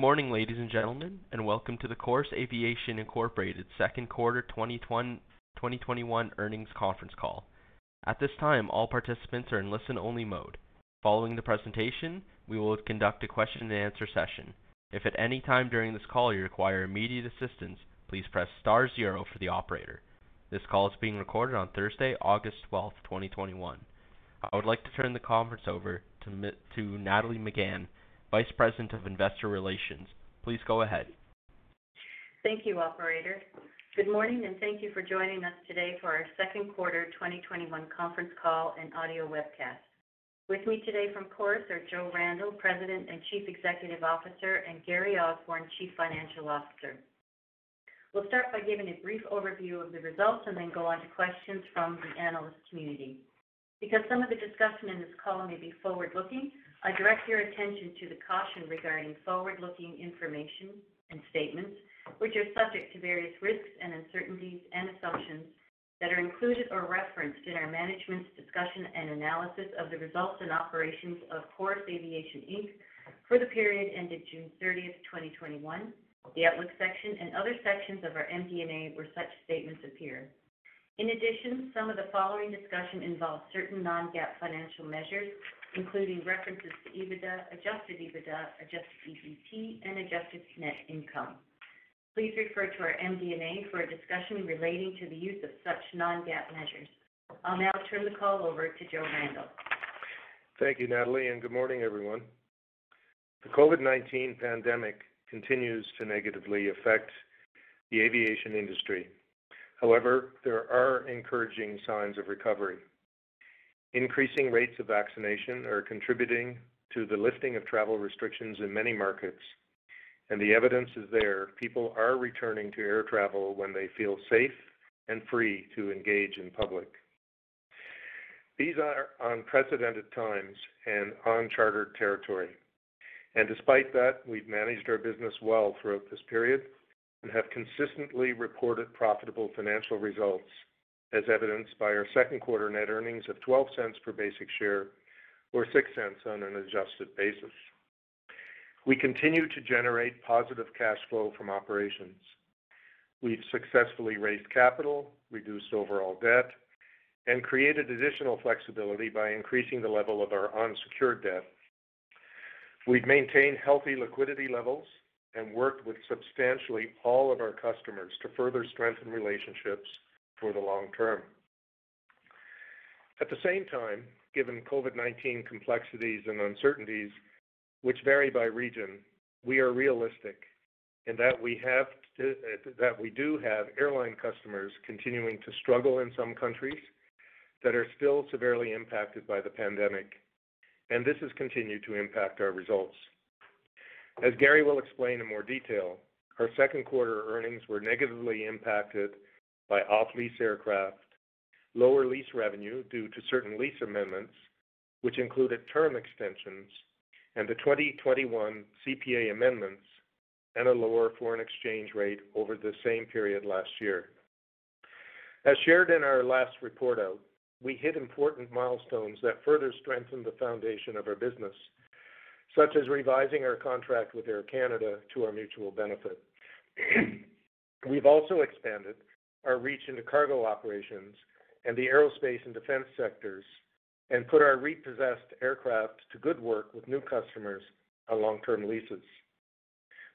Good morning, ladies and gentlemen, and welcome to the Chorus Aviation Incorporated second quarter 2021 earnings conference call. At this time, all participants are in listen-only mode. Following the presentation, we will conduct a question and answer session. If at any time during this call you require immediate assistance, please press star zero for the operator. This call is being recorded on Thursday, August 12th, 2021. I would like to turn the conference over to Nathalie Megann, Vice President of Investor Relations. Please go ahead. Thank you, operator. Good morning, and thank you for joining us today for our second quarter 2021 conference call and audio webcast. With me today from Chorus are Joe Randell, President and Chief Executive Officer, and Gary Osborne, Chief Financial Officer. We'll start by giving a brief overview of the results and then go on to questions from the analyst community. Because some of the discussion in this call may be forward-looking, I direct your attention to the caution regarding forward-looking information and statements, which are subject to various risks and uncertainties and assumptions that are included or referenced in our management's discussion and analysis of the results and operations of Chorus Aviation Inc. for the period ended June 30th, 2021, the outlook section, and other sections of our MD&A where such statements appear. In addition, some of the following discussion involves certain non-GAAP financial measures, including references to EBITDA, adjusted EBITDA, adjusted EBT, and adjusted net income. Please refer to our MD&A for a discussion relating to the use of such non-GAAP measures. I'll now turn the call over to Joe Randell. Thank you, Nathalie, and good morning, everyone. The COVID-19 pandemic continues to negatively affect the aviation industry. However, there are encouraging signs of recovery. Increasing rates of vaccination are contributing to the lifting of travel restrictions in many markets, and the evidence is there. People are returning to air travel when they feel safe and free to engage in public. These are unprecedented times and uncharted territory. And Despite that, we've managed our business well throughout this period and have consistently reported profitable financial results, as evidenced by our second quarter net earnings of $0.12 per basic share or $0.06 on an adjusted basis. We continue to generate positive cash flow from operations. We've successfully raised capital, reduced overall debt, and created additional flexibility by increasing the level of our unsecured debt. We've maintained healthy liquidity levels and worked with substantially all of our customers to further strengthen relationships for the long term. At the same time, given COVID-19 complexities and uncertainties, which vary by region, we are realistic in that we do have airline customers continuing to struggle in some countries that are still severely impacted by the pandemic, and this has continued to impact our results. As Gary will explain in more detail, our second quarter earnings were negatively impacted by off-lease aircraft, lower lease revenue due to certain lease amendments, which included term extensions, and the 2021 CPA amendments, and a lower foreign exchange rate over the same period last year. As shared in our last report out, we hit important milestones that further strengthened the foundation of our business, such as revising our contract with Air Canada to our mutual benefit. We've also expanded our reach into cargo operations and the aerospace and defense sectors and put our repossessed aircraft to good work with new customers on long-term leases.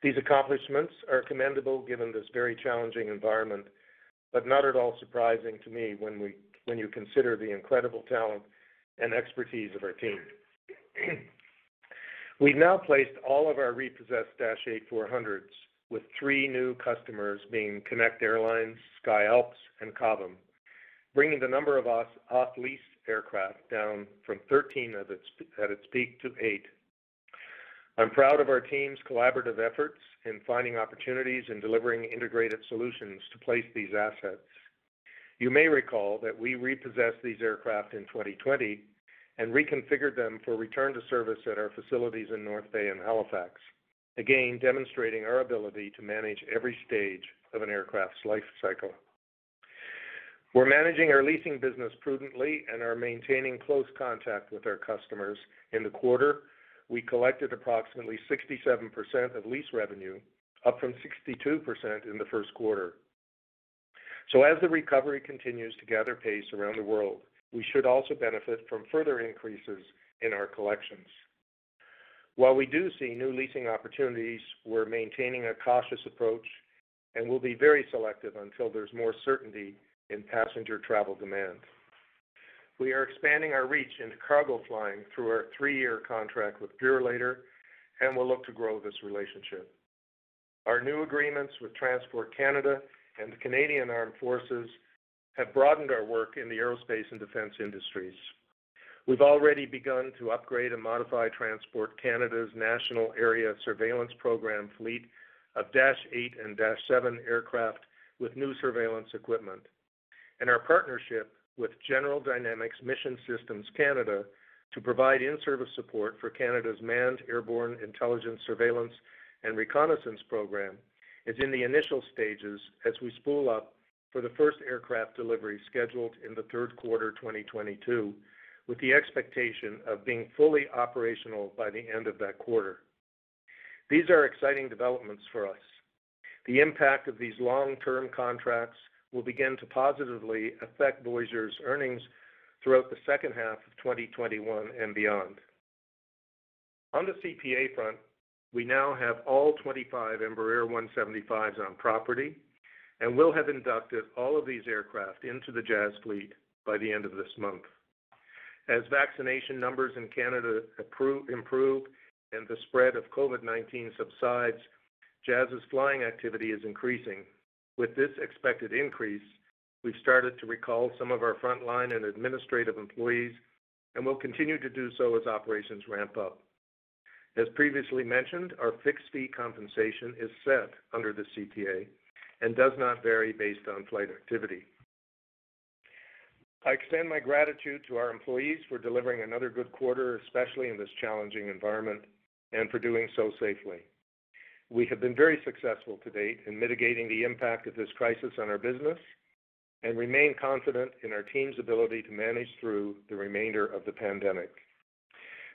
These accomplishments are commendable given this very challenging environment, but not at all surprising to me when you consider the incredible talent and expertise of our team. We've now placed all of our repossessed Dash 8-400s with three new customers being Connect Airlines, SkyAlps, and Cobham, bringing the number of off-lease aircraft down from 13 at its peak to eight. I'm proud of our team's collaborative efforts in finding opportunities and delivering integrated solutions to place these assets. You may recall that we repossessed these aircraft in 2020 and reconfigured them for return to service at our facilities in North Bay and Halifax, again demonstrating our ability to manage every stage of an aircraft's life cycle. We're managing our leasing business prudently and are maintaining close contact with our customers. In the quarter, we collected approximately 67% of lease revenue, up from 62% in the first quarter. So As the recovery continues to gather pace around the world, we should also benefit from further increases in our collections. While we do see new leasing opportunities, we're maintaining a cautious approach and will be very selective until there's more certainty in passenger travel demand. We are expanding our reach into cargo flying through our three-year contract with Purolator, and we'll look to grow this relationship. Our new agreements with Transport Canada and the Canadian Armed Forces have broadened our work in the aerospace and defense industries. We've already begun to upgrade and modify Transport Canada's National Area Surveillance Program fleet of Dash 8 and Dash 7 aircraft with new surveillance equipment. And Our partnership with General Dynamics Mission Systems Canada to provide in-service support for Canada's Manned Airborne Intelligence Surveillance and Reconnaissance program is in the initial stages as we spool up for the first aircraft delivery scheduled in the third quarter 2022, with the expectation of being fully operational by the end of that quarter. These are exciting developments for us. The impact of these long-term contracts will begin to positively affect Voyageur's earnings throughout the second half of 2021 and beyond. On the CPA front, we now have all 25 Embraer 175s on property, and will have inducted all of these aircraft into the Jazz fleet by the end of this month. As vaccination numbers in Canada improve and the spread of COVID-19 subsides, Jazz's flying activity is increasing. With this expected increase, we've started to recall some of our frontline and administrative employees, and will continue to do so as operations ramp up. As previously mentioned, our fixed fee compensation is set under the CPA and does not vary based on flight activity. I extend my gratitude to our employees for delivering another good quarter, especially in this challenging environment, and for doing so safely. We have been very successful to date in mitigating the impact of this crisis on our business and remain confident in our team's ability to manage through the remainder of the pandemic.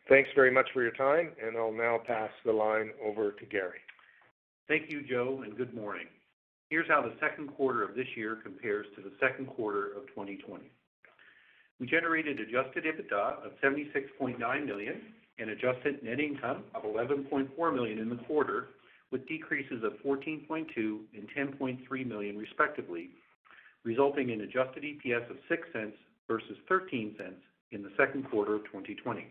Thanks very much for your time, and I'll now pass the line over to Gary. Thank you, Joe, and good morning. Here's how the second quarter of this year compares to the second quarter of 2020. We generated adjusted EBITDA of 76.9 million and adjusted net income of 11.4 million in the quarter, with decreases of 14.2 million and 10.3 million respectively, resulting in adjusted EPS of $0.06 versus $0.13 in the second quarter of 2020.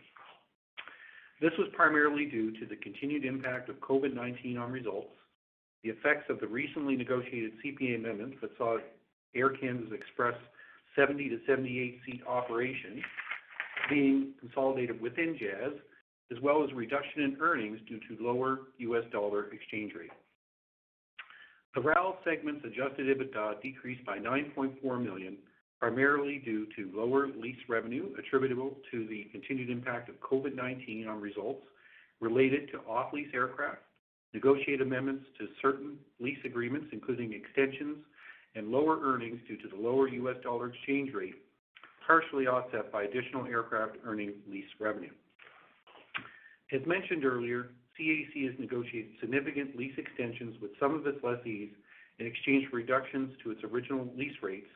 This was primarily due to the continued impact of COVID-19 on results, the effects of the recently negotiated CPA amendments that saw Air Canada's Express 70 to 78 seat operation being consolidated within Jazz, as well as reduction in earnings due to lower US dollar exchange rate. The RAL segment's adjusted EBITDA decreased by 9.4 million, primarily due to lower lease revenue attributable to the continued impact of COVID-19 on results related to off-lease aircraft, negotiated amendments to certain lease agreements, including extensions, and lower earnings due to the lower US dollar exchange rate, partially offset by additional aircraft earning lease revenue. As mentioned earlier, CAC has negotiated significant lease extensions with some of its lessees in exchange for reductions to its original lease rates,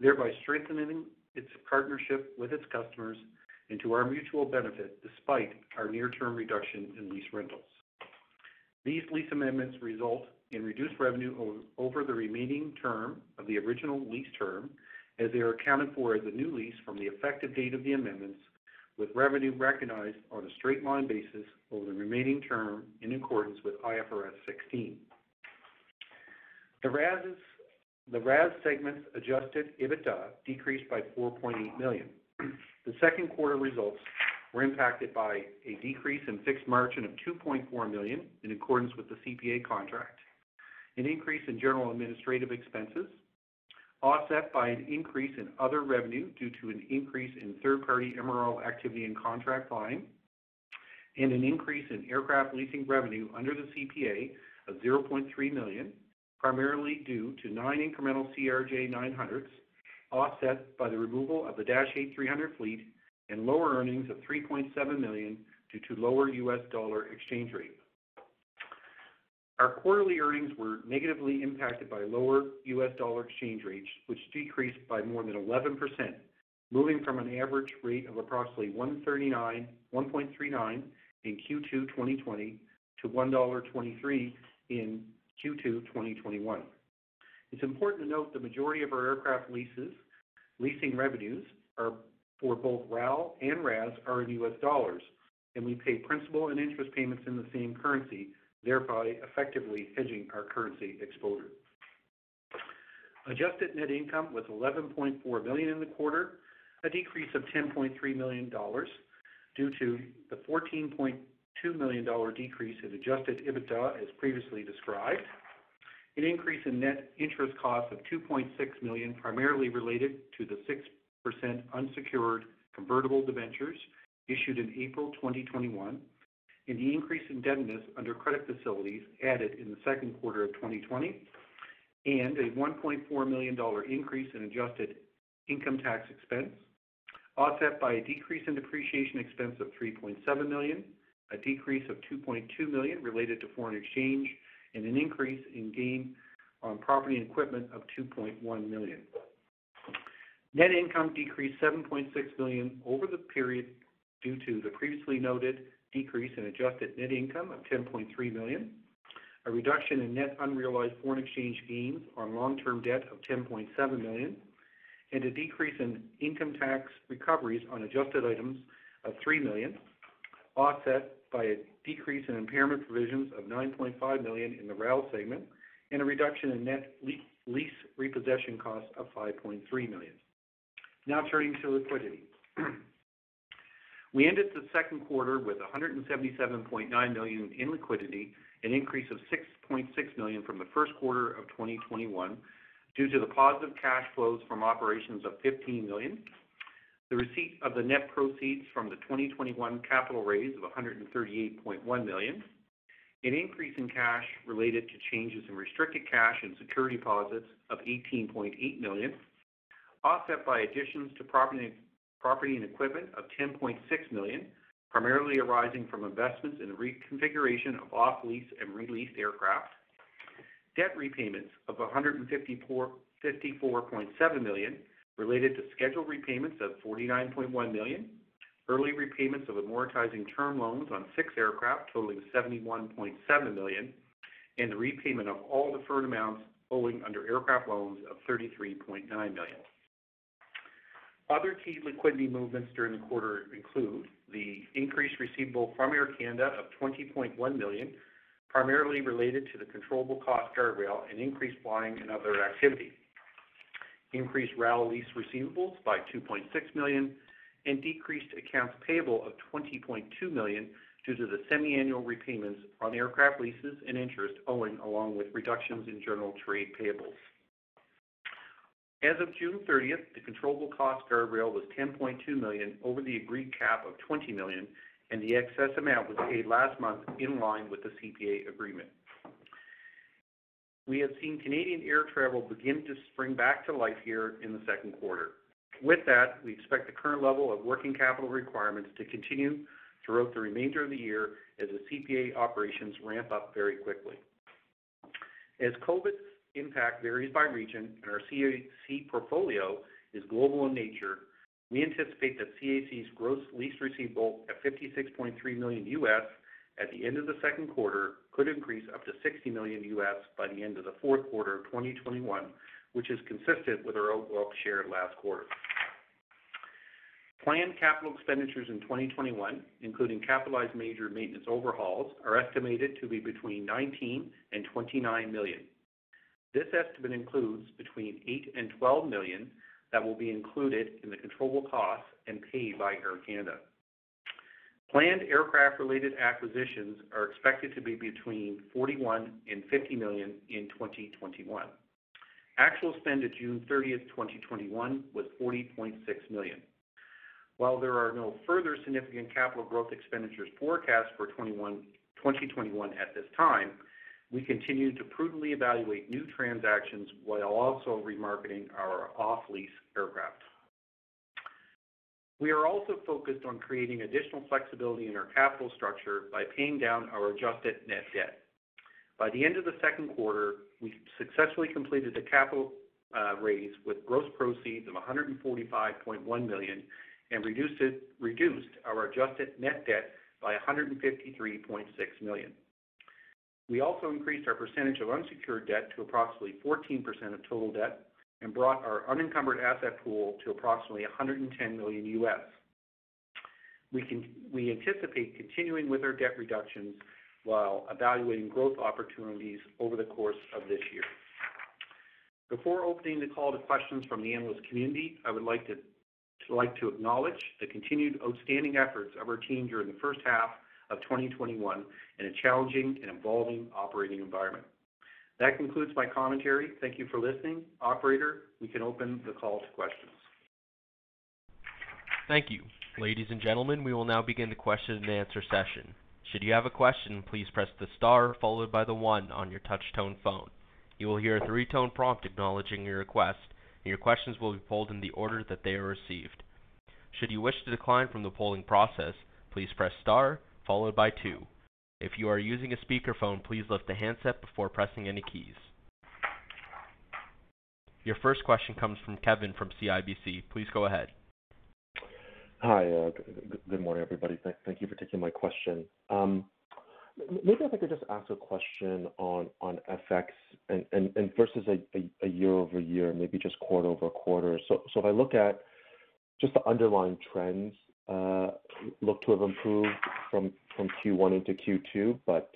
thereby strengthening its partnership with its customers and to our mutual benefit, despite our near-term reduction in lease rentals. These lease amendments result in reduced revenue over the remaining term of the original lease term, as they are accounted for as a new lease from the effective date of the amendments, with revenue recognized on a straight-line basis over the remaining term in accordance with IFRS 16. The RAS segment's adjusted EBITDA decreased by 4.8 million. The second quarter results were impacted by a decrease in fixed margin of 2.4 million in accordance with the CPA contract, an increase in general administrative expenses, offset by an increase in other revenue due to an increase in third-party MRO activity and contract volume, and an increase in aircraft leasing revenue under the CPA of 0.3 million, primarily due to nine incremental CRJ900s, offset by the removal of the Dash 8-300 fleet and lower earnings of 3.7 million due to lower US dollar exchange rate. Our quarterly earnings were negatively impacted by lower US dollar exchange rates, which decreased by more than 11%, moving from an average rate of approximately 1.39 in Q2 2020 to 1.23 dollar in Q2 2021. It's important to note the majority of our aircraft leases, leasing revenues are for both RAL and RAS are in US dollars, and we pay principal and interest payments in the same currency, thereby effectively hedging our currency exposure. Adjusted net income was 11.4 million in the quarter, a decrease of 10.3 million dollars due to the 14.2 million dollar decrease in adjusted EBITDA as previously described, an increase in net interest costs of 2.6 million, primarily related to the 6% unsecured convertible debentures issued in April 2021, and the increase in indebtedness under credit facilities added in the second quarter of 2020, and a 1.4 million dollar increase in adjusted income tax expense, offset by a decrease in depreciation expense of 3.7 million, a decrease of 2.2 million related to foreign exchange, and an increase in gain on property and equipment of 2.1 million. Net income decreased 7.6 million over the period due to the previously noted decrease in adjusted net income of 10.3 million, a reduction in net unrealized foreign exchange gains on long-term debt of 10.7 million, and a decrease in income tax recoveries on adjusted items of 3 million, offset by a decrease in impairment provisions of 9.5 million in the RAL segment, and a reduction in net lease repossession costs of 5.3 million. Now turning to liquidity. We ended the second quarter with 177.9 million in liquidity, an increase of 6.6 million from the first quarter of 2021 due to the positive cash flows from operations of 15 million, the receipt of the net proceeds from the 2021 capital raise of 138.1 million, an increase in cash related to changes in restricted cash and security deposits of 18.8 million, offset by additions to property and equipment of 10.6 million, primarily arising from investments in the reconfiguration of off-lease and re-leased aircraft, debt repayments of 154.7 million related to scheduled repayments of 49.1 million, early repayments of amortizing term loans on six aircraft totaling 71.7 million, and the repayment of all deferred amounts owing under aircraft loans of 33.9 million. Other key liquidity movements during the quarter include the increased receivable from Air Canada of 20.1 million, primarily related to the controllable cost guardrail and increased flying and other activity. Increased RAL lease receivables by 2.6 million, and decreased accounts payable of 20.2 million due to the semi-annual repayments on aircraft leases and interest owing along with reductions in general trade payables. As of June 30th, the controllable cost guardrail was 10.2 million over the agreed cap of 20 million, and the excess amount was paid last month in line with the CPA agreement. We have seen Canadian air travel begin to spring back to life here in the second quarter. With that, we expect the current level of working capital requirements to continue throughout the remainder of the year as the CPA operations ramp up very quickly. As COVID's impact varies by region and our CAC portfolio is global in nature, we anticipate that CAC's gross lease receivable at $56.3 million at the end of the second quarter could increase up to $60 million by the end of the fourth quarter of 2021, which is consistent with our outlook shared last quarter. Planned capital expenditures in 2021, including capitalized major maintenance overhauls, are estimated to be between 19 million and 29 million. This estimate includes between 8 million and 12 million that will be included in the controllable costs and paid by Air Canada. Planned aircraft-related acquisitions are expected to be between 41 million and 50 million in 2021. Actual spend at June 30th, 2021 was 40.6 million. While there are no further significant capital growth expenditures forecast for 2021 at this time, we continue to prudently evaluate new transactions while also remarketing our off-lease aircraft. We are also focused on creating additional flexibility in our capital structure by paying down our adjusted net debt. By the end of the second quarter, we successfully completed a capital uh, raise with gross proceeds of 145.1 million and reduced our adjusted net debt by 153.6 million. We also increased our percentage of unsecured debt to approximately 14% of total debt and brought our unencumbered asset pool to approximately $110 million. We can we anticipate continuing with our debt reductions while evaluating growth opportunities over the course of this year. Before opening the call to questions from the analyst community, I would like to like to acknowledge the continued outstanding efforts of our team during the first half of 2021 in a challenging and evolving operating environment. That concludes my commentary. Thank you for listening. Operator, we can open the call to questions. Thank you. Ladies and gentlemen, we will now begin the question and answer session. Should you have a question, please press the star followed by the one on your touch tone phone. You will hear a three-tone prompt acknowledging your request, and your questions will be polled in the order that they are received. Should you wish to decline from the polling process, please press star followed by two. If you are using a speakerphone, please lift the handset before pressing any keys. Your first question comes from Kevin from CIBC. Please go ahead. Hi. Uh, good morning, everybody. Thank you for taking my question. Um, maybe if I could just ask a question on FX and versus a year-over-year, maybe just quarter-over-quarter. So so if I look at just the underlying trends look to have improved from from Q1 into Q2, but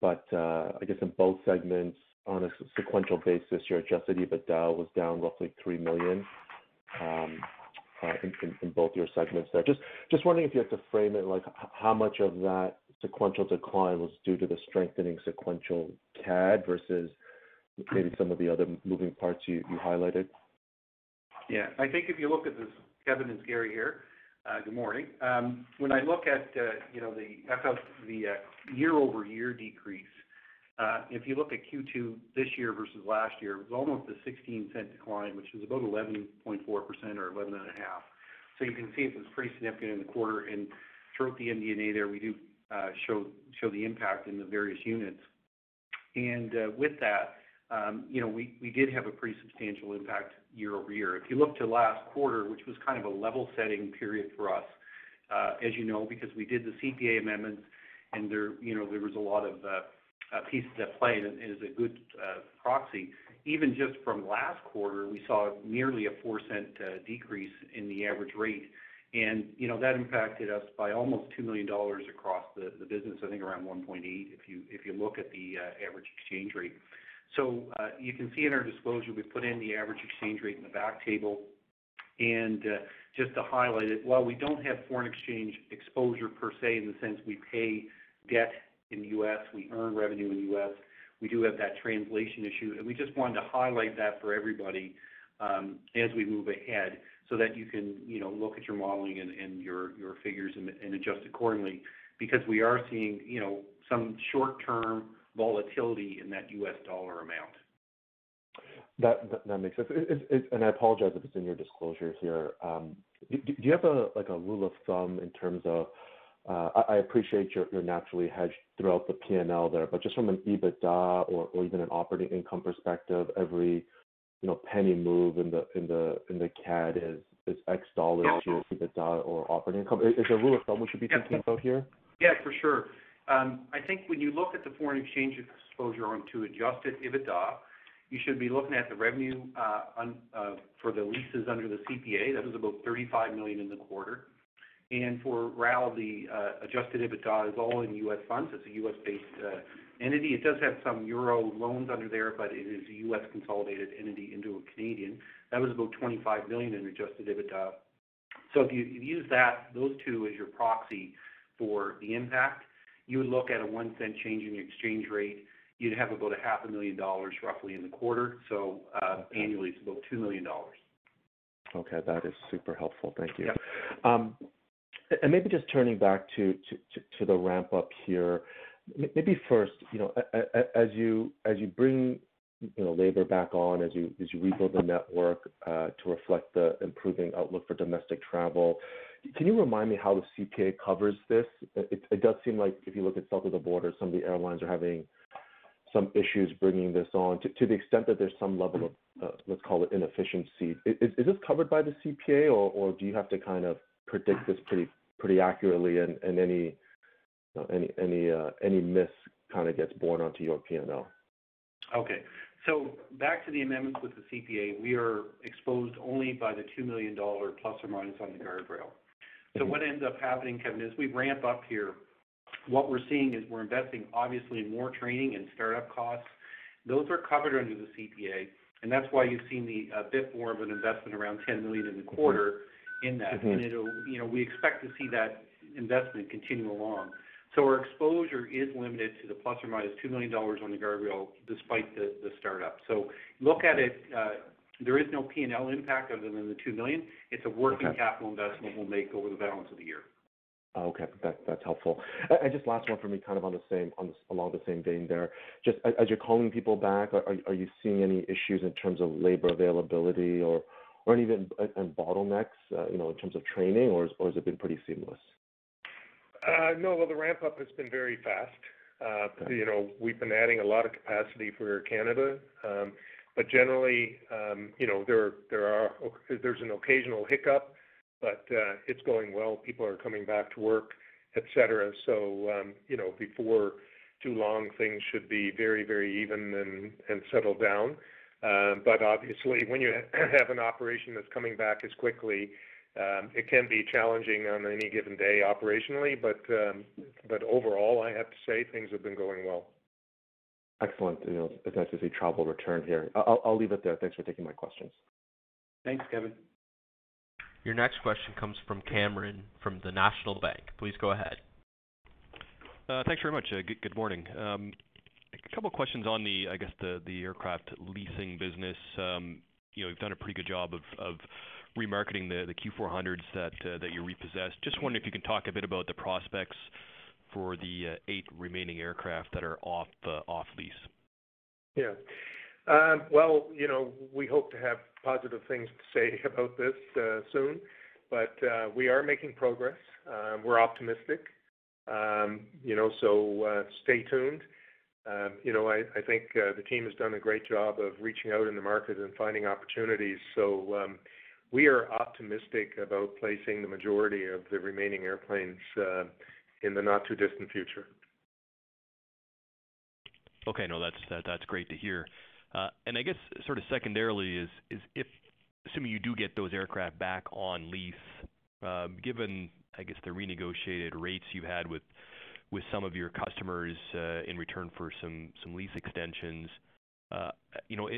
but uh I guess in both segments on a sequential basis, your adjusted EBITDA was down roughly 3 million in both your segments there. Just just wondering if you had to frame it, like how much of that sequential decline was due to the strengthening sequential CAD versus maybe some of the other moving parts you highlighted? Yeah. I think if you look at this, Kevin, it's Gary here. Uh, good morning. Um, when I look at uh, you know, the the uh, year-over-year decrease, if you look at Q2 this year versus last year, it was almost a 0.16 decline, which is about 11.4% or 11.5%. You can see it was pretty significant in the quarter. And throughout the MD&A there, we do show show the impact in the various units. And uh with that, um, you know, we we did have a pretty substantial impact year-over-year. If you look to last quarter, which was kind of a level-setting period for us, uh, as you know, because we did the CPA amendments and there you know, there was a lot of uh, uh, pieces at play, and it is a good proxy. Even just from last quarter, we saw nearly a 0.04 decrease in the average rate. And you know, that impacted us by almost 2 million dollars across the business, I think around 1.8 million if you if you look at the average exchange rate. You can see in our disclosure, we put in the average exchange rate in the back table. And uh, just to highlight it, while we don't have foreign exchange exposure per se, in the sense we pay debt in the U.S., we earn revenue in the U.S., we do have that translation issue. And we just wanted to highlight that for everybody as we move ahead so that you can you know, look at your modeling and your figures and adjust accordingly. Because we are seeing you know, some short-term volatility in that U.S. dollar amount. That makes sense. And I apologize if it's in your disclosure here. Um, do you have a like a rule of thumb in terms of, uh, I appreciate you're naturally hedged throughout the P&L there, but just from an EBITDA or even an operating income perspective, every you know, penny move in the CAD is X dollars to your EBITDA or operating income. Is there a rule of thumb we should be thinking about here? Yeah, for sure. Um, I think when you look at the foreign exchange exposure onto adjusted EBITDA, you should be looking at the revenue uh, uh, for the leases under the CPA. That was about 35 million in the quarter. And for RAL, the uh, adjusted EBITDA is all in U.S. funds. It's a U.S.-based entity. It does have some euro loans under there, but it is a U.S. consolidated entity into a Canadian. That was about 25 million in adjusted EBITDA. So if you use that, those two as your proxy for the impact, you would look at a $0.01 change in the exchange rate, you'd have about a half a million dollars roughly in the quarter. So uh, annually, it's about 2 million dollars. Okay, that is super helpful. Thank you. Yeah. Um, and maybe just turning back to to the ramp up here. Maybe first, you know, as you as you bring, you know, labor back on, as you rebuild the network uh, to reflect the improving outlook for domestic travel, can you remind me how the CPA covers this? It does seem like if you look at south of the border, some of the airlines are having some issues bringing this on. To the extent that there's some level of, uh, let's call it inefficiency, is this covered by the CPA, or do you have to kind of predict this pretty accurately and uh, any miss kind of gets borne onto your P&L? Okay. So back to the amendments with the CPA, we are exposed only by the 2 million dollar plus or minus on the guardrail. So what ends up happening, Kevin, as we ramp up here, what we're seeing is we're investing obviously in more training and startup costs. Those are covered under the CPA, and that's why you've seen the a bit more of an investment around 10 million in the quarter in that. Mm-hmm. And it'll, you know, we expect to see that investment continue along. So our exposure is limited to the ±2 million dollars on the guardrail, despite the startup. So look at it, there is no P&L impact other than the 2 million. It's a working- Okay. capital investment we'll make over the balance of the year. Oh, okay, that's helpful. And just last one for me, kind of on the same, along the same vein there. Just as you're calling people back, are you seeing any issues in terms of labor availability or even uh, and bottlenecks, uh, you know, in terms of training, or has it been pretty seamless? Uh, no. Well, the ramp up has been very fast. You know, we've been adding a lot of capacity for Air Canada. Um, But generally, um, you know, there there are there's an occasional hiccup, but uh, it's going well. People are coming back to work, et cetera. So, um, you know, before too long, things should be very, very even and settle down. Um, but obviously, when you have an operation that's coming back as quickly, it can be challenging on any given day operationally. But um but overall, I have to say, things have been going well. Excellent. You know, it's nice to see travel return here. I'll leave it there. Thanks for taking my questions. Thanks, Kevin. Your next question comes from Cameron from the National Bank. Please go ahead. Uh, thanks very much. Uh, good morning. Um, a couple of questions on the, I guess, the aircraft leasing business. Um, you know, you've done a pretty good job of remarketing the Q400s uh, that you repossessed. Just wondering if you can talk a bit about the prospects for the uh, eight remaining aircraft that are off uh, lease. Yeah. Um, well, you know, we hope to have positive things to say about this uh, soon, but we are making progress. Um, we're optimistic. Um, you know, so stay tuned. You know, I think the team has done a great job of reaching out in the market and finding opportunities. So we are optimistic about placing the majority of the remaining airplanes in the not-too-distant future. Okay. No, that's great to hear. Uh, and I guess sort of secondarily is if assuming you do get those aircraft back on lease, um, given, I guess, the renegotiated rates you've had with some of your customers, uh, in return for some lease extensions, uh, you know,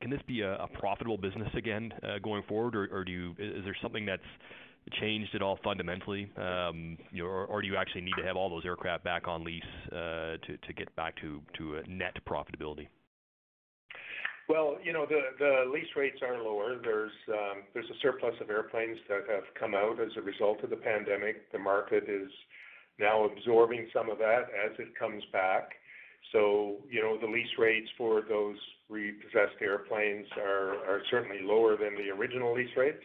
can this be a profitable business again, going forward? Or is there something that's changed at all fundamentally? Um, you know, or do you actually need to have all those aircraft back on lease, uh, to to get back to a net profitability? Well, you know, the the lease rates are lower. There's um, there's a surplus of airplanes that have come out as a result of the pandemic. The market is now absorbing some of that as it comes back. So, you know, the lease rates for those repossessed airplanes are, are certainly lower than the original lease rates.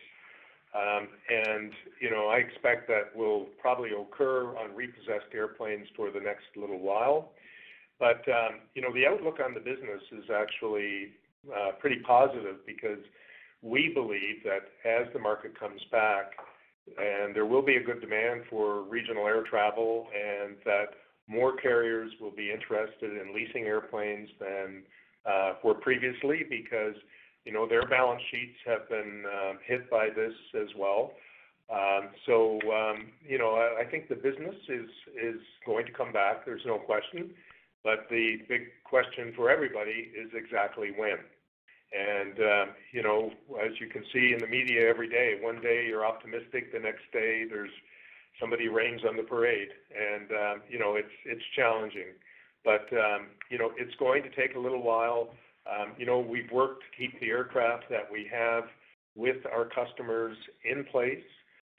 Um, and, you know, I expect that will probably occur on repossessed airplanes for the next little while. But, um, you know, the outlook on the business is actually uh, pretty positive because we believe that as the market comes back, and there will be a good demand for regional air travel, and that more carriers will be interested in leasing airplanes than uh, were previously, because, you know, their balance sheets have been hit by this as well. So, you know, I think the business is going to come back, there's no question. But the big question for everybody is exactly when. And, you know, as you can see in the media every day, one day you're optimistic, the next day there's somebody rains on the parade, and um, you know it's it's challenging. But um, you know it's going to take a little while. Um, you know we've worked to keep the aircraft that we have with our customers in place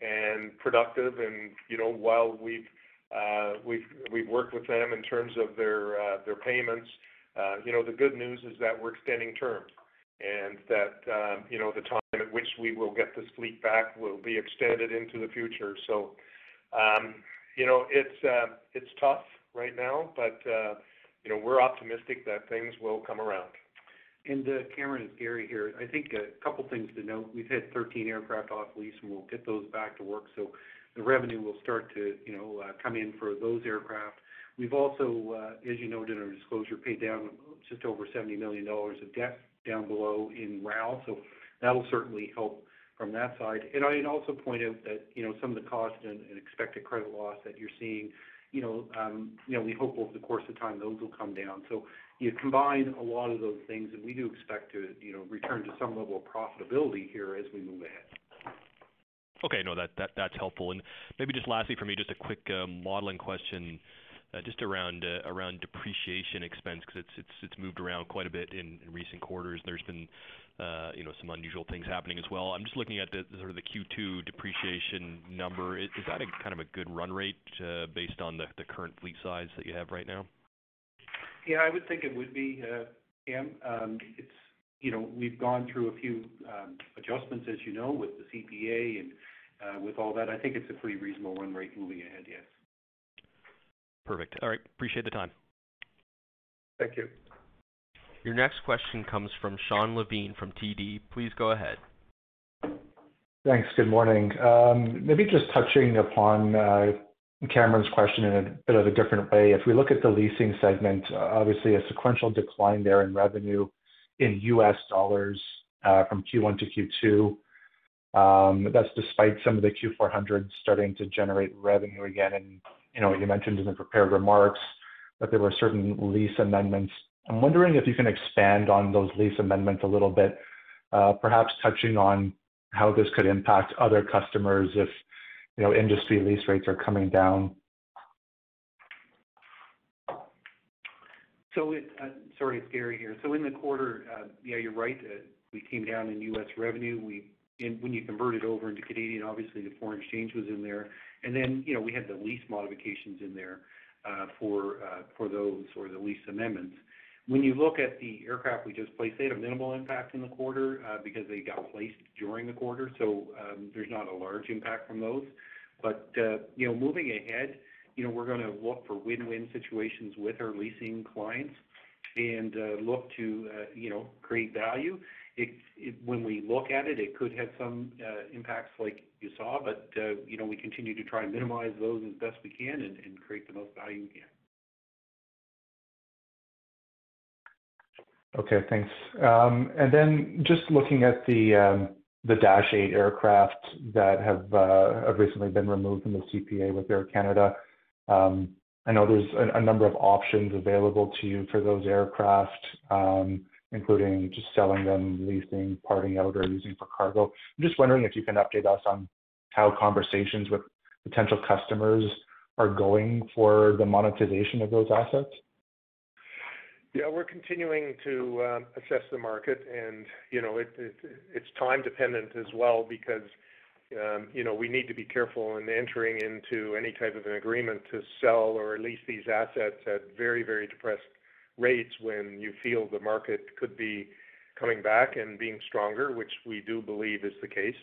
and productive, and you know while we've uh, we've we've worked with them in terms of their uh, their payments. Uh, you know the good news is that we're extending terms, and that um, you know the time at which we will get this fleet back will be extended into the future. So um, you know, it's uh, it's tough right now, but uh, you know, we're optimistic that things will come around. And uh, Cameron, it's Gary here. I think a couple things to note. We've had 13 aircraft off lease, and we'll get those back to work. So the revenue will start to, you know, uh, come in for those aircraft. We've also, uh, as you noted in our disclosure, paid down just over $70 million of debt down below in RAL. So that'll certainly help from that side. And I'd also point out that, you know, some of the cost and expected credit loss that you're seeing, you know, um, you know, we hope over the course of time, those will come down. You combine a lot of those things, and we do expect to, you know, return to some level of profitability here as we move ahead. Okay. No, that's helpful. And maybe just lastly for me, just a quick uh, modeling question, uh, just around uh, depreciation expense, 'cause it's moved around quite a bit in recent quarters. There's been you know, some unusual things happening as well. I'm just looking at the sort of the Q2 depreciation number. Is that a kind of a good run rate based on the current fleet size that you have right now? Yeah, I would think it would be, uh, Cam. Um, it's, you know, we've gone through a few um, adjustments, as you know, with the CPA and with all that. I think it's a pretty reasonable run rate moving ahead, yes. Perfect. All right. Appreciate the time. Thank you. Your next question comes from Shawn Levine from TD. Please go ahead. Thanks. Good morning. Um, maybe just touching upon uh, Cameron's question in a bit of a different way. If we look at the leasing segment, obviously a sequential decline there in revenue in U.S. dollars uh, from Q1 to Q2. Um, that's despite some of the Q400s starting to generate revenue again. And You know, you mentioned in the prepared remarks that there were certain lease amendments I'm wondering if you can expand on those lease amendments a little bit, uh, perhaps touching on how this could impact other customers if, you know, industry lease rates are coming down. So, uh, Sorry, it's Gary here. So In the quarter, uh, yeah, you're right. We came down in U.S. revenue. When you convert it over into Canadian, obviously the foreign exchange was in there. and Then, you know, we had the lease modifications in there for those or the lease amendments. When you look at the aircraft we just placed, they had a minimal impact in the quarter uh, because they got placed during the quarter, so um, there's not a large impact from those. But uh, you know, moving ahead, you know, we're gonna look for win-win situations with our leasing clients and uh, look to, you know, create value. When we look at it, it could have some impacts like you saw, but you know, we continue to try and minimize those as best we can and create the most value we can. Okay, thanks. Um, and then just looking at the um, Dash 8 aircraft that have uh, recently been removed from the CPA with Air Canada. Um, I know there's a number of options available to you for those aircraft, including just selling them, leasing, parting out, or using for cargo. I'm just wondering if you can update us on how conversations with potential customers are going for the monetization of those assets. Yeah, we're continuing to um, assess the market, and you know, it's time dependent as well because um, you know we need to be careful in entering into any type of an agreement to sell or lease these assets at very, very depressed rates when you feel the market could be coming back and being stronger, which we do believe is the case.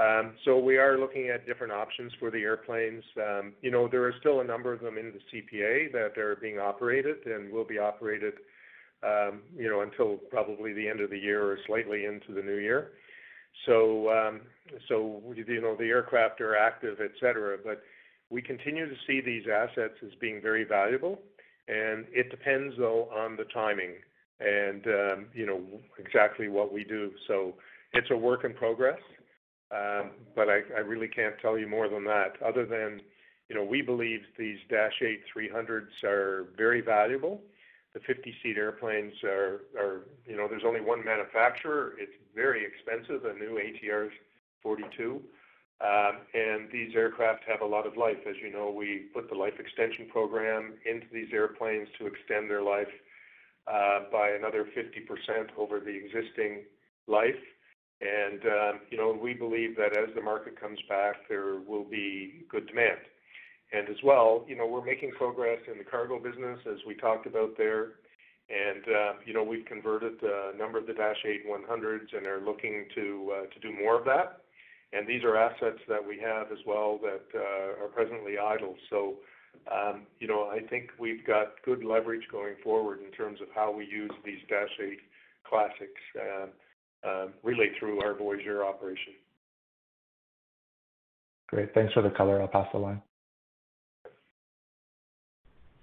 Um, so we are looking at different options for the airplanes. Um, you know, there are still a number of them in the CPA that are being operated and will be operated, um, you know, until probably the end of the year or slightly into the new year. So, so you know, the aircraft are active, et cetera. But we continue to see these assets as being very valuable, and it depends, though, on the timing and, you know, exactly what we do. So it's a work in progress. Um, but I, really can't tell you more than that, other than, you know, we believe these Dash 8 300s are very valuable. The 50-seat airplanes are, are, you know, there's only one manufacturer. It's very expensive, a new ATR 42. And these aircraft have a lot of life. As you know, we put the life extension program into these airplanes to extend their life by another 50% over the existing life. And um, you know, we believe that as the market comes back, there will be good demand. And as well, you know, we're making progress in the cargo business, as we talked about there. And um, you know, we've converted a number of the Dash 8-100s and are looking to uh, to do more of that. And these are assets that we have as well that uh, are presently idle. So, um, you know, I think we've got good leverage going forward in terms of how we use these Dash 8 classics, um, Um, really through our Voyageur operation. Great. Thanks for the color. I'll pass the line.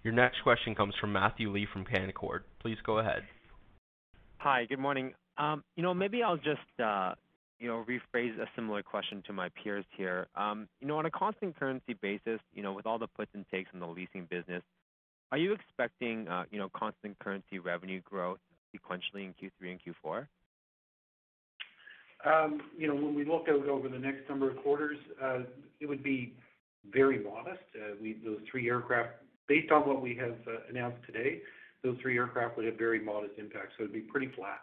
Your next question comes from Matthew Lee from Canaccord. Please go ahead. Hi, good morning. Um, you know, maybe I'll just, uh, you know, rephrase a similar question to my peers here. Um, you know, on a constant currency basis, you know, with all the puts and takes in the leasing business, are you expecting, uh, you know, constant currency revenue growth sequentially in Q3 and Q4? Um, you know, when we look out over the next number of quarters, uh, it would be very modest. Uh, those three aircraft, based on what we have uh, announced today, those three aircraft would have very modest impact, so it'd be pretty flat.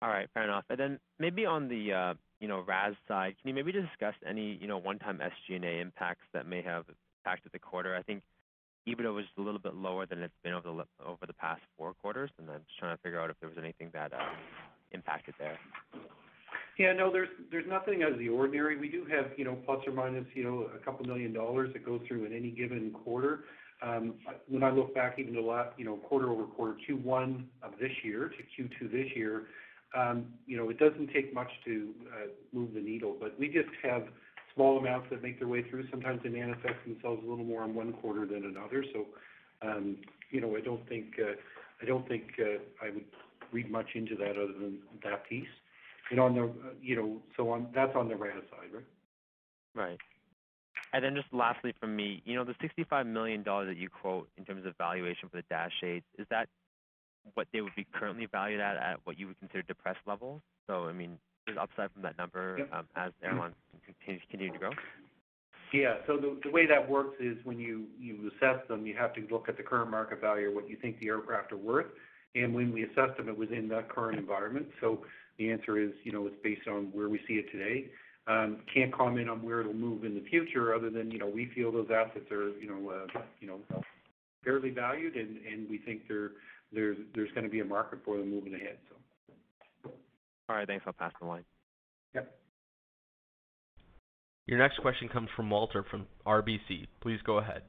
All right, fair enough. And then maybe on the, you know, RAS side, can you maybe discuss any, you know, one-time SG&A impacts that may have impacted the quarter? I think EBITDA was a little bit lower than it's been over the over the past four quarters, and I'm just trying to figure out if there was anything that impacted there. Yeah, no, there's nothing out of the ordinary. We do have, you know, plus or minus, you know, a couple million dollars that go through in any given quarter. When I look back even the last, you know, quarter-over-quarter, Q1 of this year to Q2 this year, you know, it doesn't take much to move the needle. But we just have small amounts that make their way through. Sometimes they manifest themselves a little more in one quarter than another. So, you know, I don't think uh uh I would read much into that other than that piece. And on the, you know, so on, that's on the RAS side, right? Right. And then just lastly from me, you know, the $65 million that you quote in terms of valuation for the Dash 8, is that what they would be currently valued at, at what you would consider depressed levels? So, I mean, there's upside from that number- Yep. Um, as airlines continue to grow? Yeah. So the way that works is when you assess them, you have to look at the current market value or what you think the aircraft are worth. And when we assessed them, it was in that current environment. So the answer is, you know, it's based on where we see it today. Um, can't comment on where it'll move in the future other than, you know, we feel those assets are, you know, uh, fairly valued, and we think there's gonna be a market for them moving ahead, so. All right, thanks. I'll pass the line. Yep. Your next question comes from Walter from RBC. Please go ahead.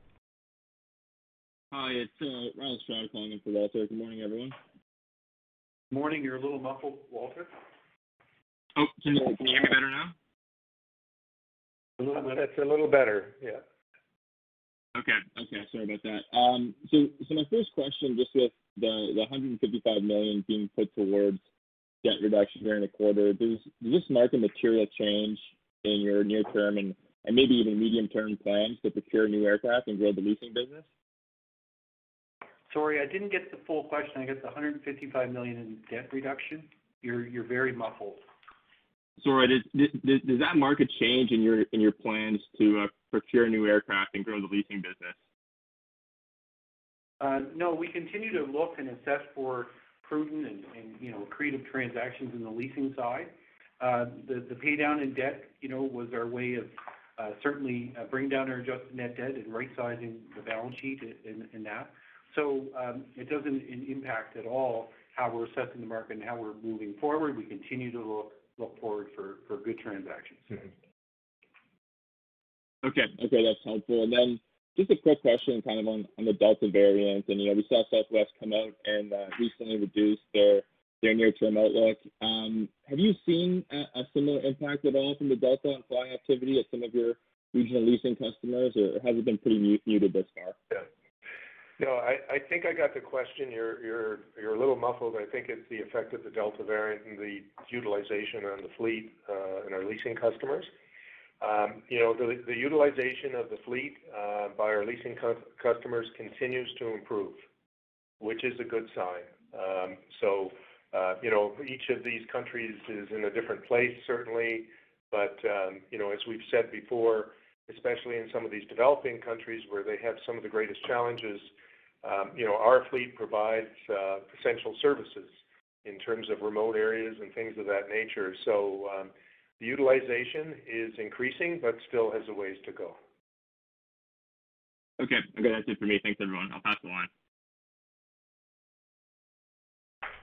Hi, it's Ryland Stroud calling in for Walter. Good morning, everyone. Morning. You're a little muffled, Walter. Oh, can you hear me better now? A little bit. That's a little better, yeah. Okay. Okay, sorry about that. Um, so so my first question, just with the 155 million being put towards debt reduction during the quarter, does this mark a material change in your near-term and, and maybe even medium-term plans to procure new aircraft and grow the leasing business? Sorry, I didn't get the full question. I got the 155 million in debt reduction. You're very muffled. Sorry, does that mark a change in your plans to uh, procure new aircraft and grow the leasing business? Uh, no, we continue to look and assess for prudent and, you know, creative transactions in the leasing side. Uh, the pay down in debt, you know, was our way of certainly bringing down our adjusted net debt and right-sizing the balance sheet in that. So, um, it doesn't impact at all how we're assessing the market and how we're moving forward. We continue to look forward for good transactions. Mm-hmm. Okay. Okay, that's helpful. And then just a quick question kind of on the Delta variant. And, you know, we saw Southwest come out and uh, recently reduced their their near-term outlook. Um, have you seen a similar impact at all from the Delta on flying activity at some of your regional leasing customers, or has it been pretty muted thus far? I think I got the question. You're a little muffled. I think it's the effect of the Delta variant and the utilization on the fleet uh, and our leasing customers. Um, you know, the utilization of the fleet uh, by our leasing customers continues to improve, which is a good sign. Um, so, uh, you know, each of these countries is in a different place, certainly. But um, you know, as we've said before, especially in some of these developing countries where they have some of the greatest challenges, um, you know, our fleet provides uh, essential services in terms of remote areas and things of that nature. So um, the utilization is increasing, but still has a ways to go. Okay. Okay, that's it for me. Thanks, everyone. I'll pass the line.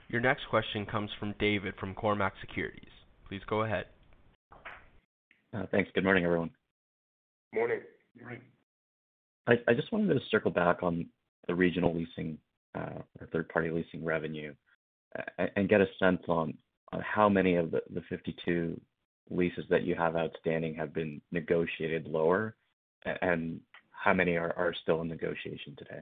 Your next question comes from David from Cormark Securities. Please go ahead. Uh, thanks. Good morning, everyone. Morning. Morning. I, I just wanted to circle back on the regional leasing uh, or third-party leasing revenue and get a sense on, how many of the, the 52 leases that you have outstanding have been negotiated lower and how many are, are still in negotiation today?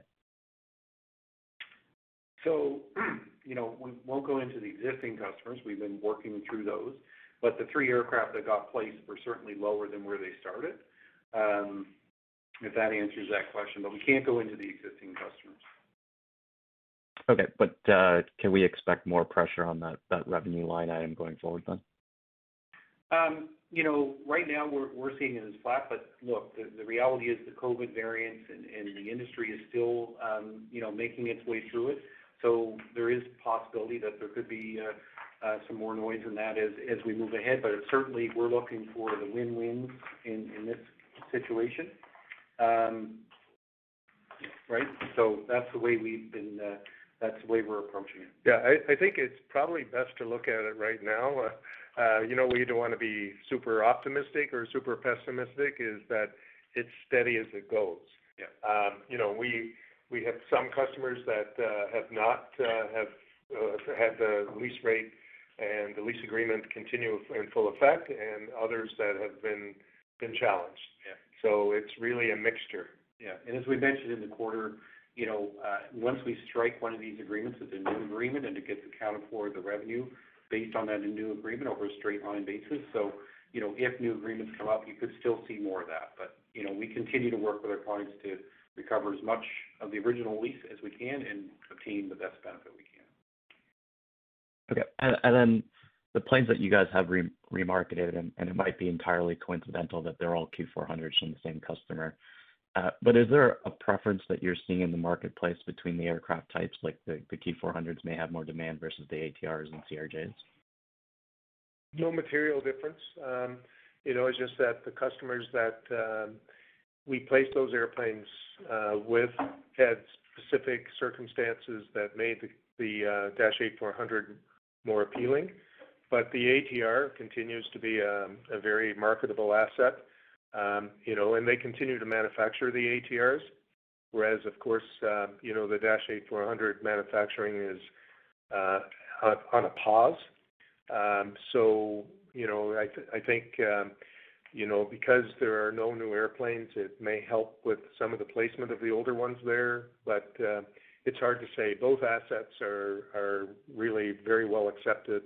So, you know, we won't go into the existing customers. We've been working through those. But the three aircraft that got placed were certainly lower than where they started. If that answers that question, but we can't go into the existing customers. Okay, but uh, can we expect more pressure on that, that revenue line item going forward then? Um, you know, right now we're we're seeing it as flat, but look, the, reality is the COVID variants and, and the industry is still um, you know making its way through it. So there is possibility that there could be uh, uh, some more noise in that as as we move ahead. But certainly we're looking for the win-wins in in this situation. Um, right? So that's the way we've been. Uh, that's the way we're approaching it. Yeah, I, I think it's probably best to look at it right now. Uh, uh, you know, we don't want to be super optimistic or super pessimistic. Is that it's steady as it goes. Yeah. Um, you know, we we have some customers that uh, have not uh, have uh, had the lease rate and the lease agreement continue in full effect, and others that have been been challenged. Yeah. So it's really a mixture. Yeah, and as we mentioned in the quarter, you know, uh, once we strike one of these agreements, it's a new agreement, and it gets accounted for the revenue based on that new agreement over a straight line basis. So, you know, if new agreements come up, you could still see more of that. But, you know, we continue to work with our clients to recover as much of the original lease as we can and obtain the best benefit we can. Okay. And, and then the planes that you guys have re- remarketed, and, it might be entirely coincidental that they're all Q400s from the same customer. Uh, but is there a preference that you're seeing in the marketplace between the aircraft types, like the, the Q400s may have more demand versus the ATRs and CRJs? No material difference. Um, you know, it's just that the customers that um, we placed those airplanes uh, with had specific circumstances that made the, uh, Dash 8400 more appealing. But the ATR continues to be a, a very marketable asset. Um, you know, and they continue to manufacture the ATRs, whereas, of course, uh, you know, the Dash 8400 manufacturing is uh, on, a pause. Um, so, you know, I, th- I think, um, you know, because there are no new airplanes, it may help with some of the placement of the older ones there, but uh, it's hard to say. Both assets are, are really very well accepted.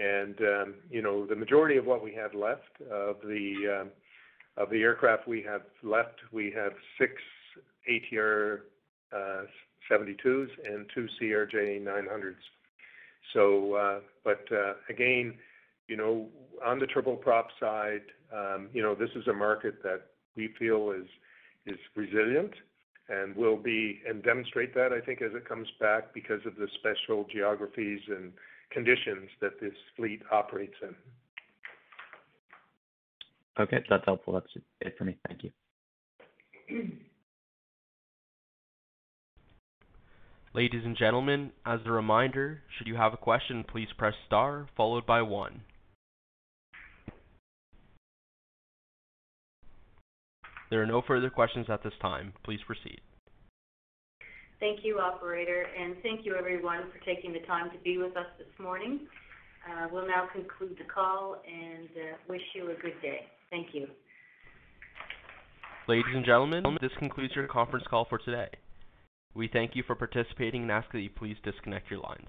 And, um, you know, the majority of what we have left of the um, of the aircraft we have left, we have six ATR uh, 72s and two CRJ 900s. So, uh, but uh, again, you know, on the turboprop side, um, you know, this is a market that we feel is is resilient and will be and demonstrate that I think as it comes back because of the special geographies and conditions that this fleet operates in. Okay, that's helpful. That's it for me. Thank you. Ladies and gentlemen, as a reminder, should you have a question, please press star followed by one. There are no further questions at this time. Please proceed. Thank you, operator, and thank you everyone for taking the time to be with us this morning. Uh, we'll now conclude the call and uh, wish you a good day. Thank you. Ladies and gentlemen, this concludes your conference call for today. We thank you for participating and ask that you please disconnect your lines.